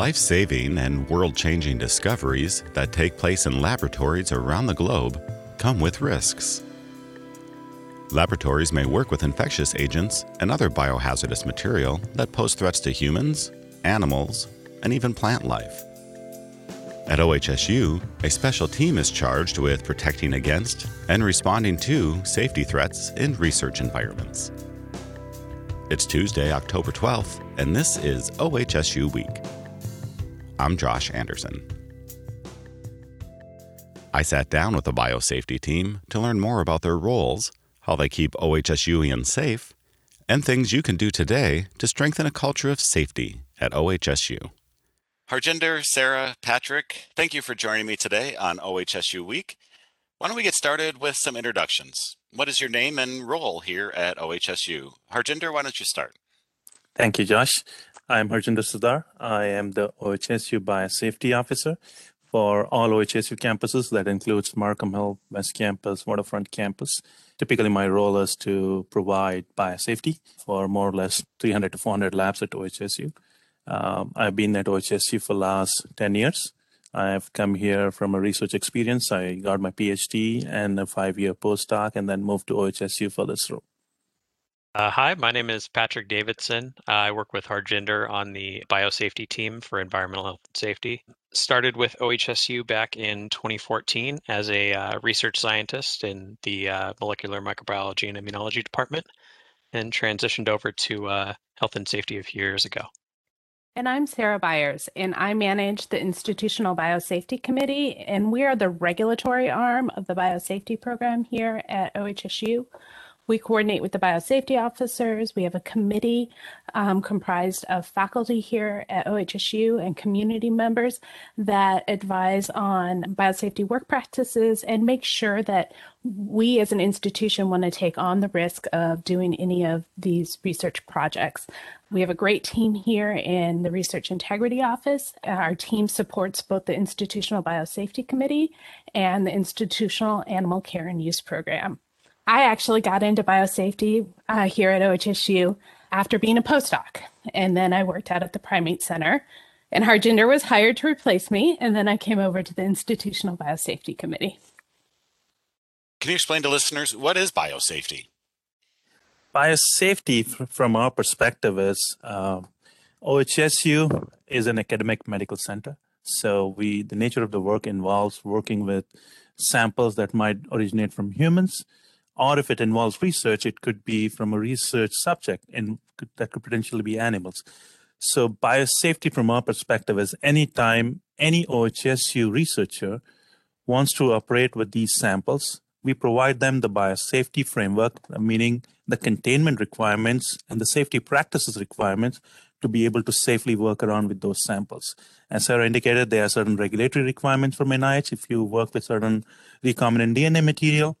Life saving and world changing discoveries that take place in laboratories around the globe come with risks. Laboratories may work with infectious agents and other biohazardous material that pose threats to humans, animals, and even plant life. At OHSU, a special team is charged with protecting against and responding to safety threats in research environments. It's Tuesday, October 12th, and this is OHSU Week. I'm Josh Anderson. I sat down with the biosafety team to learn more about their roles, how they keep OHSUians safe, and things you can do today to strengthen a culture of safety at OHSU. Harjinder, Sarah, Patrick, thank you for joining me today on OHSU Week. Why don't we get started with some introductions? What is your name and role here at OHSU? Harjinder, why don't you start? Thank you, Josh. I'm Harjinder Sardar. I am the OHSU Biosafety Officer for all OHSU campuses. That includes Marquam Hill, West Campus, Waterfront Campus. Typically, my role is to provide biosafety for more or less 300 to 400 labs at OHSU. Um, I've been at OHSU for the last 10 years. I've come here from a research experience. I got my PhD and a five year postdoc, and then moved to OHSU for this role. Uh, hi, my name is Patrick Davidson. Uh, I work with Harjinder on the biosafety team for environmental health and safety. Started with OHSU back in 2014 as a uh, research scientist in the uh, molecular microbiology and immunology department, and transitioned over to uh, health and safety a few years ago. And I'm Sarah Byers, and I manage the Institutional Biosafety Committee, and we are the regulatory arm of the biosafety program here at OHSU. We coordinate with the biosafety officers. We have a committee um, comprised of faculty here at OHSU and community members that advise on biosafety work practices and make sure that we as an institution want to take on the risk of doing any of these research projects. We have a great team here in the Research Integrity Office. Our team supports both the Institutional Biosafety Committee and the Institutional Animal Care and Use Program. I actually got into biosafety uh, here at OHSU after being a postdoc. And then I worked out at the Primate Center. And Harjinder was hired to replace me. And then I came over to the Institutional Biosafety Committee. Can you explain to listeners what is biosafety? Biosafety, from our perspective, is uh, OHSU is an academic medical center. So we, the nature of the work involves working with samples that might originate from humans or if it involves research, it could be from a research subject, and that could potentially be animals. So biosafety, from our perspective, is anytime any OHSU researcher wants to operate with these samples, we provide them the biosafety framework, meaning the containment requirements and the safety practices requirements to be able to safely work around with those samples. As Sarah indicated, there are certain regulatory requirements from NIH. If you work with certain recombinant DNA material,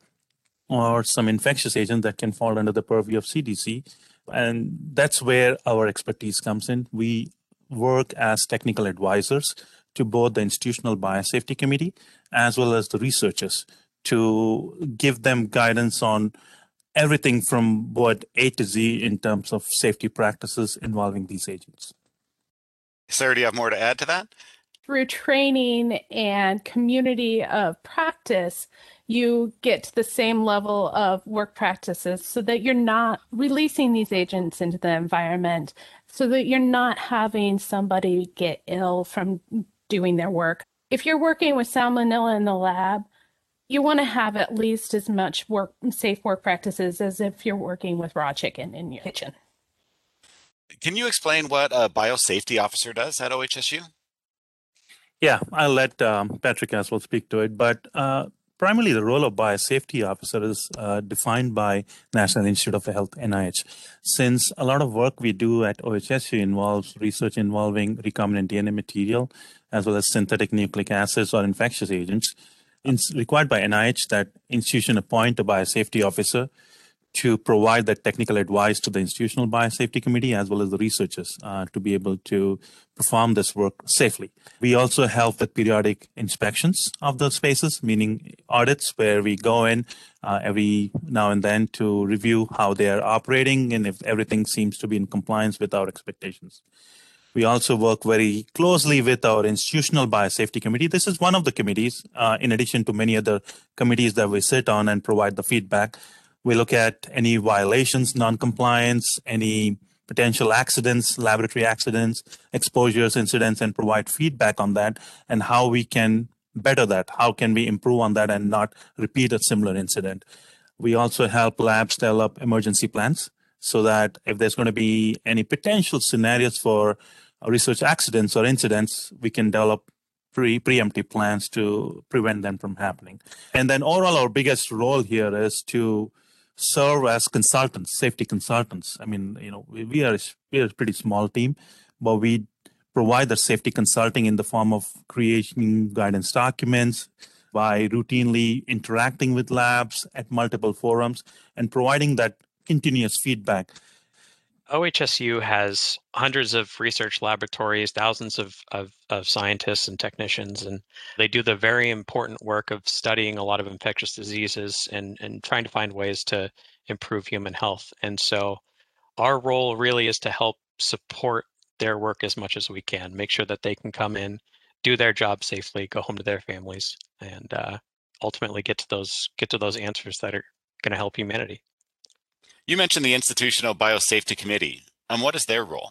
or some infectious agent that can fall under the purview of CDC. And that's where our expertise comes in. We work as technical advisors to both the Institutional Biosafety Committee as well as the researchers to give them guidance on everything from what A to Z in terms of safety practices involving these agents. Sarah, do you have more to add to that? Through training and community of practice, you get the same level of work practices so that you're not releasing these agents into the environment, so that you're not having somebody get ill from doing their work. If you're working with salmonella in the lab, you want to have at least as much work safe work practices as if you're working with raw chicken in your kitchen. Can you explain what a biosafety officer does at OHSU? Yeah, I'll let um, Patrick as well speak to it. But uh, primarily the role of biosafety officer is uh, defined by National Institute of Health, NIH. Since a lot of work we do at OHSU involves research involving recombinant DNA material, as well as synthetic nucleic acids or infectious agents, it's required by NIH that institution appoint a biosafety officer to provide that technical advice to the institutional biosafety committee as well as the researchers uh, to be able to perform this work safely. We also help with periodic inspections of the spaces, meaning audits where we go in uh, every now and then to review how they are operating and if everything seems to be in compliance with our expectations. We also work very closely with our institutional biosafety committee. This is one of the committees, uh, in addition to many other committees that we sit on and provide the feedback. We look at any violations, non-compliance, any potential accidents, laboratory accidents, exposures, incidents, and provide feedback on that and how we can better that. How can we improve on that and not repeat a similar incident? We also help labs develop emergency plans so that if there's going to be any potential scenarios for research accidents or incidents, we can develop pre preemptive plans to prevent them from happening. And then overall, our biggest role here is to serve as consultants, safety consultants. I mean, you know, we, we are we are a pretty small team, but we provide the safety consulting in the form of creating guidance documents, by routinely interacting with labs at multiple forums and providing that continuous feedback. OHSU has hundreds of research laboratories, thousands of, of, of, scientists and technicians, and they do the very important work of studying a lot of infectious diseases and, and trying to find ways to improve human health. And so our role really is to help support their work as much as we can, make sure that they can come in, do their job safely, go home to their families, and uh, ultimately get to those get to those answers that are going to help humanity. You mentioned the Institutional Biosafety Committee. And what is their role?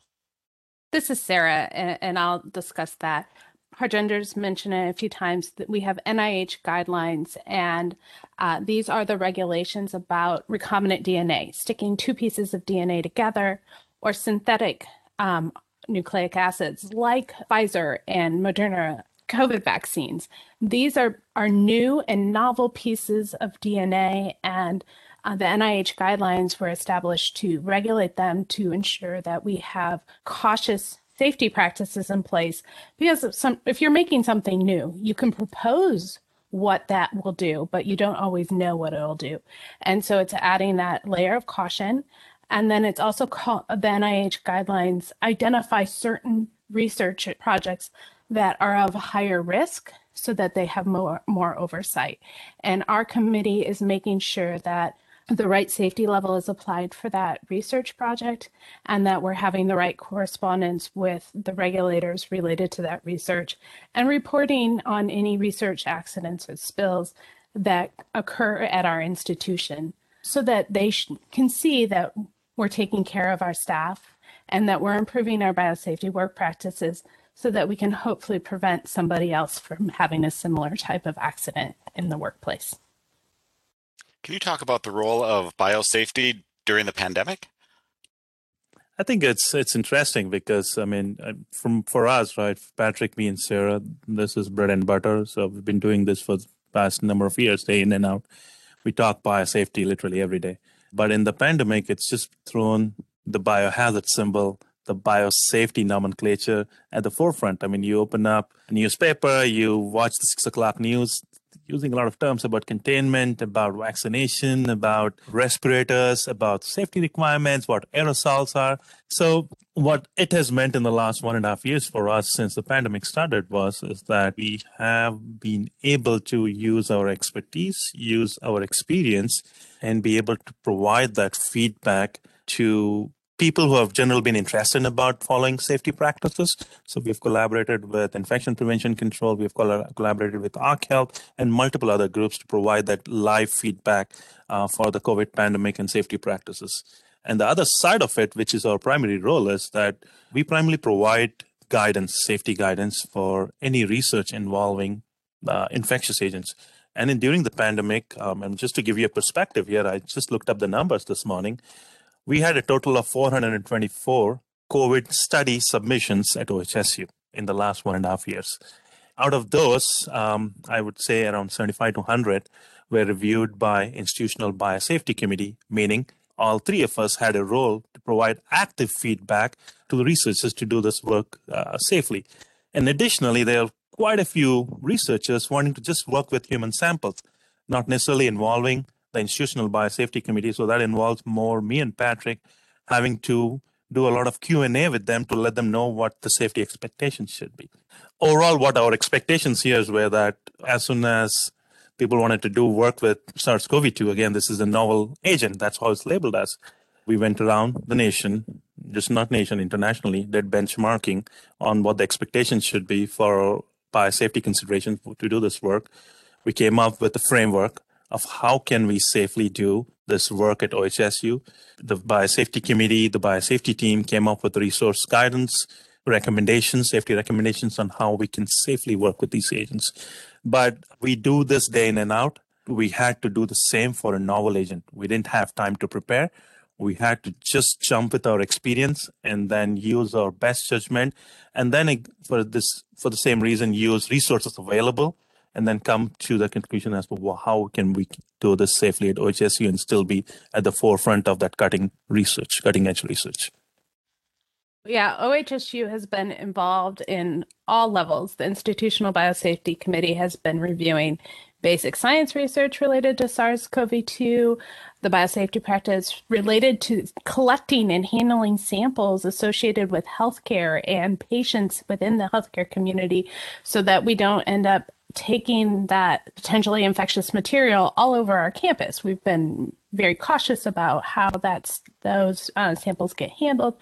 This is Sarah, and I'll discuss that. Harjinder's mentioned it a few times that we have NIH guidelines, and uh, these are the regulations about recombinant DNA, sticking two pieces of DNA together, or synthetic um, nucleic acids like Pfizer and Moderna COVID vaccines. These are, are new and novel pieces of DNA, and uh, the NIH guidelines were established to regulate them to ensure that we have cautious safety practices in place because if, some, if you're making something new, you can propose what that will do, but you don't always know what it'll do. And so it's adding that layer of caution. And then it's also called the NIH guidelines identify certain research projects that are of higher risk so that they have more more oversight. And our committee is making sure that the right safety level is applied for that research project and that we're having the right correspondence with the regulators related to that research and reporting on any research accidents or spills that occur at our institution so that they can see that we're taking care of our staff and that we're improving our biosafety work practices so that we can hopefully prevent somebody else from having a similar type of accident in the workplace. Can you talk about the role of biosafety during the pandemic? I think it's it's interesting because I mean, uh, from for us, right, Patrick, me, and Sarah, this is bread and butter. So we've been doing this for the past number of years, day in and out. We talk biosafety literally every day. But in the pandemic, it's just thrown the biohazard symbol, the biosafety nomenclature at the forefront. I mean, you open up a newspaper, you watch the six o'clock news, using a lot of terms about containment, about vaccination, about respirators, about safety requirements, what aerosols are. So what it has meant in the last one and a half years for us since the pandemic started was is that we have been able to use our expertise, use our experience, and be able to provide that feedback to people who have generally been interested about following safety practices. So we've collaborated with Infection Prevention Control, we've collaborated with ARC Health and multiple other groups to provide that live feedback uh, for the COVID pandemic and safety practices. And the other side of it, which is our primary role, is that we primarily provide guidance, safety guidance for any research involving uh, infectious agents. And in, during the pandemic, um, and just to give you a perspective here, I just looked up the numbers this morning we had a total of 424 COVID study submissions at OHSU in the last one and a half years. Out of those, um, I would say around 75 to 100 were reviewed by institutional biosafety committee, meaning all three of us had a role to provide active feedback to the researchers to do this work uh, safely. And additionally, there are quite a few researchers wanting to just work with human samples, not necessarily involving the institutional biosafety committee. So that involves more me and Patrick having to do a lot of Q&A with them to let them know what the safety expectations should be. Overall, what our expectations here is were that as soon as people wanted to do work with SARS-CoV-2, again, this is a novel agent. That's how it's labeled as. We went around the nation, just not nation, internationally, did benchmarking on what the expectations should be for biosafety considerations to do this work. We came up with a framework of how can we safely do this work at OHSU. The biosafety committee, the biosafety team came up with resource guidance, recommendations, safety recommendations on how we can safely work with these agents. But we do this day in and out. We had to do the same for a novel agent. We didn't have time to prepare. We had to just jump with our experience and then use our best judgment. And then for this, for the same reason, use resources available and then come to the conclusion as to well, how can we do this safely at OHSU and still be at the forefront of that cutting research, cutting edge research. Yeah, OHSU has been involved in all levels. The Institutional Biosafety Committee has been reviewing basic science research related to SARS CoV 2, the biosafety practice related to collecting and handling samples associated with healthcare and patients within the healthcare community so that we don't end up taking that potentially infectious material all over our campus. We've been very cautious about how that's those uh, samples get handled.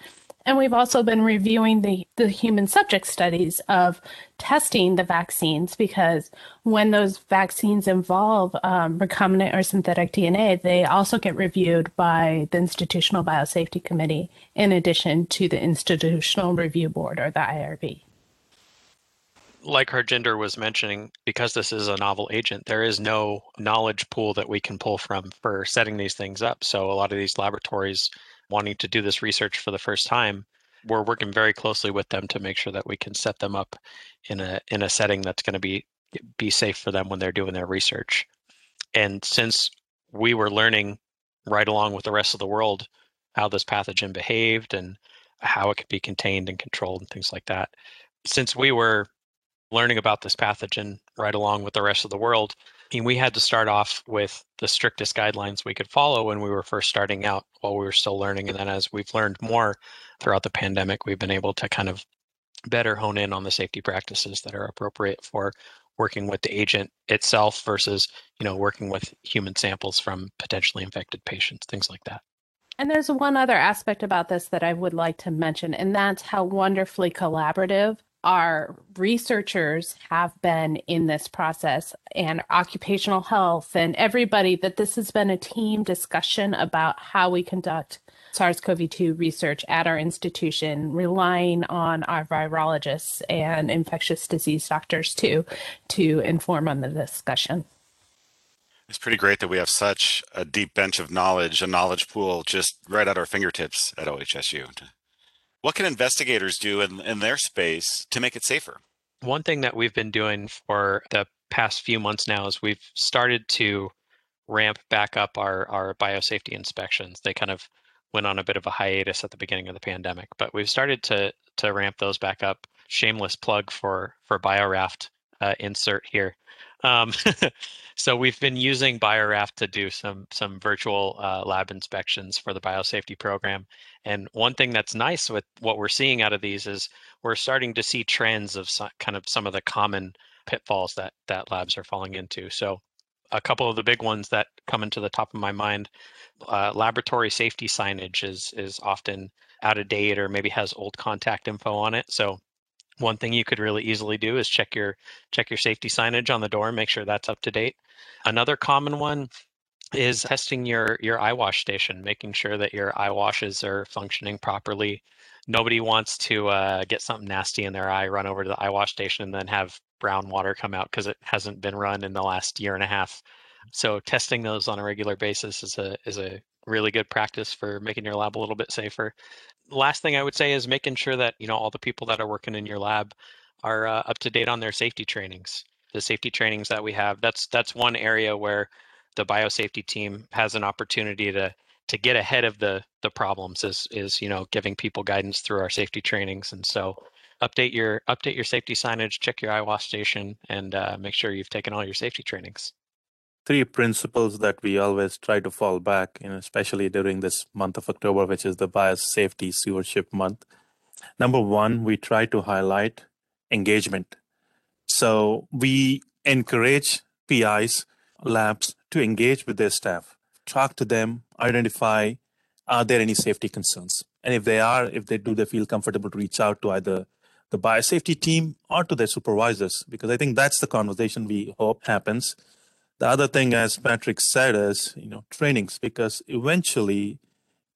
And we've also been reviewing the, the human subject studies of testing the vaccines because when those vaccines involve um, recombinant or synthetic DNA, they also get reviewed by the Institutional Biosafety Committee in addition to the Institutional Review Board or the IRB like Harjinder was mentioning, because this is a novel agent, there is no knowledge pool that we can pull from for setting these things up. So a lot of these laboratories wanting to do this research for the first time, we're working very closely with them to make sure that we can set them up in a in a setting that's going to be be safe for them when they're doing their research. And since we were learning right along with the rest of the world how this pathogen behaved and how it could be contained and controlled and things like that, since we were learning about this pathogen right along with the rest of the world, mean, we had to start off with the strictest guidelines we could follow when we were first starting out while we were still learning. And then as we've learned more throughout the pandemic, we've been able to kind of better hone in on the safety practices that are appropriate for working with the agent itself versus, you know, working with human samples from potentially infected patients, things like that. And there's one other aspect about this that I would like to mention, and that's how wonderfully collaborative our researchers have been in this process and occupational health and everybody that this has been a team discussion about how we conduct SARS-CoV-2 research at our institution, relying on our virologists and infectious disease doctors too to inform on the discussion. It's pretty great that we have such a deep bench of knowledge, a knowledge pool just right at our fingertips at OHSU. What can investigators do in, in their space to make it safer? One thing that we've been doing for the past few months now is we've started to ramp back up our, our biosafety inspections. They kind of went on a bit of a hiatus at the beginning of the pandemic, but we've started to to ramp those back up. Shameless plug for for BioRaft uh, insert here. Um, so we've been using BioRaft to do some some virtual uh, lab inspections for the biosafety program. And one thing that's nice with what we're seeing out of these is we're starting to see trends of some, kind of some of the common pitfalls that that labs are falling into. So a couple of the big ones that come into the top of my mind, uh, laboratory safety signage is is often out of date or maybe has old contact info on it. So one thing you could really easily do is check your check your safety signage on the door, make sure that's up to date. Another common one is testing your your eye wash station, making sure that your eye washes are functioning properly. Nobody wants to uh, get something nasty in their eye, run over to the eye wash station, and then have brown water come out because it hasn't been run in the last year and a half. So testing those on a regular basis is a is a really good practice for making your lab a little bit safer last thing I would say is making sure that you know all the people that are working in your lab are uh, up to date on their safety trainings. The safety trainings that we have. That's that's one area where the biosafety team has an opportunity to to get ahead of the the problems. Is is you know giving people guidance through our safety trainings, and so update your update your safety signage, check your wash station, and uh, make sure you've taken all your safety trainings three principles that we always try to fall back, in, especially during this month of October, which is the Biosafety Stewardship Month. Number one, we try to highlight engagement. So we encourage PIs, labs to engage with their staff, talk to them, identify are there any safety concerns? And if they are, if they do, they feel comfortable to reach out to either the biosafety team or to their supervisors, because I think that's the conversation we hope happens. The other thing, as Patrick said, is you know trainings, because eventually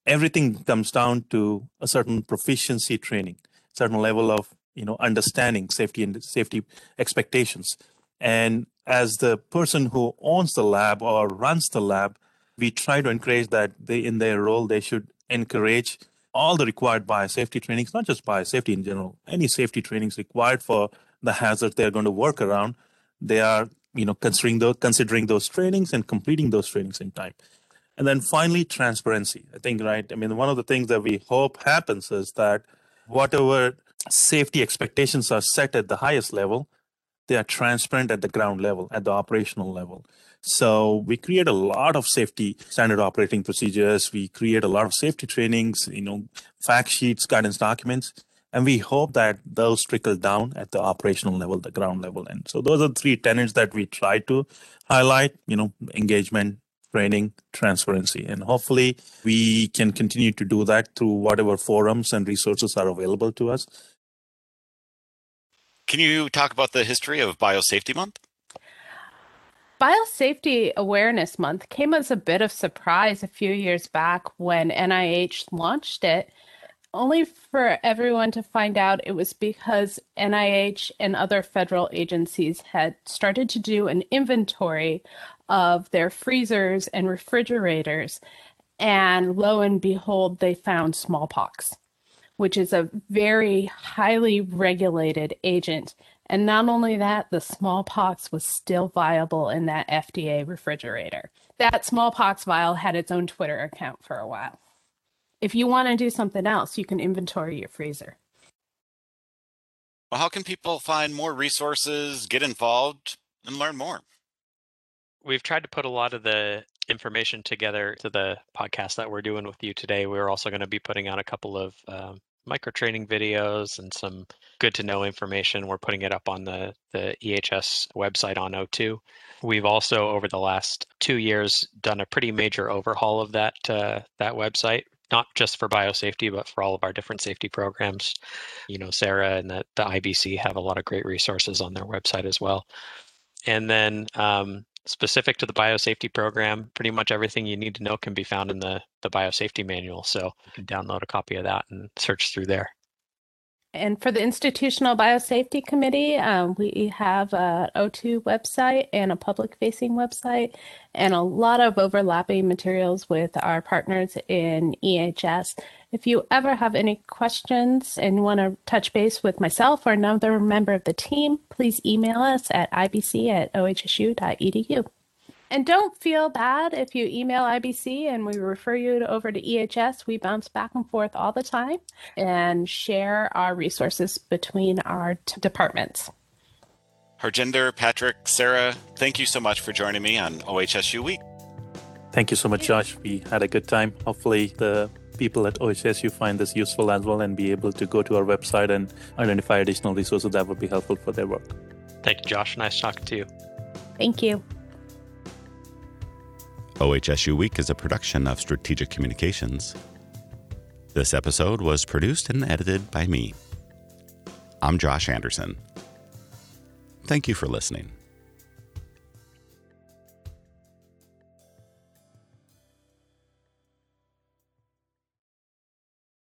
everything comes down to a certain proficiency training, certain level of you know understanding safety and safety expectations. And as the person who owns the lab or runs the lab, we try to encourage that they in their role they should encourage all the required biosafety trainings, not just biosafety in general, any safety trainings required for the hazards they're going to work around. They are, you know, considering those considering those trainings and completing those trainings in time. And then finally, transparency. I think, right? I mean, one of the things that we hope happens is that whatever safety expectations are set at the highest level, they are transparent at the ground level, at the operational level. So we create a lot of safety standard operating procedures. We create a lot of safety trainings, you know, fact sheets, guidance documents. And we hope that those trickle down at the operational level, the ground level. And so those are three tenets that we try to highlight, you know, engagement, training, transparency. And hopefully we can continue to do that through whatever forums and resources are available to us. Can you talk about the history of Biosafety Month? Biosafety Awareness Month came as a bit of surprise a few years back when NIH launched it, only for everyone to find out it was because NIH and other federal agencies had started to do an inventory of their freezers and refrigerators. And lo and behold, they found smallpox, which is a very highly regulated agent. And not only that, the smallpox was still viable in that FDA refrigerator. That smallpox vial had its own Twitter account for a while. If you want to do something else, you can inventory your freezer. Well, how can people find more resources, get involved, and learn more? we've tried to put a lot of the information together to the podcast that we're doing with you today. We're also going to be putting out a couple of um, micro training videos and some good to know information. We're putting it up on the, the EHS website on O2. We've also, over the last two years, done a pretty major overhaul of that uh, that website, not just for biosafety, but for all of our different safety programs. You know, Sarah and the, the IBC have a lot of great resources on their website as well. And then um, specific to the biosafety program. Pretty much everything you need to know can be found in the, the biosafety manual. So you can download a copy of that and search through there. And for the Institutional Biosafety Committee, um, we have a O2 website and a public facing website, and a lot of overlapping materials with our partners in EHS. If you ever have any questions and want to touch base with myself or another member of the team, please email us at ibc at ohsu.edu. And don't feel bad if you email IBC and we refer you to, over to EHS. We bounce back and forth all the time and share our resources between our t- departments. Harjinder, Patrick, Sarah, thank you so much for joining me on OHSU Week. Thank you so much, Josh. We had a good time. Hopefully, the people at OHSU find this useful as well and be able to go to our website and identify additional resources that would be helpful for their work. Thank you, Josh. Nice talking to you. Thank you. OHSU Week is a production of Strategic Communications. This episode was produced and edited by me. I'm Josh Anderson. Thank you for listening.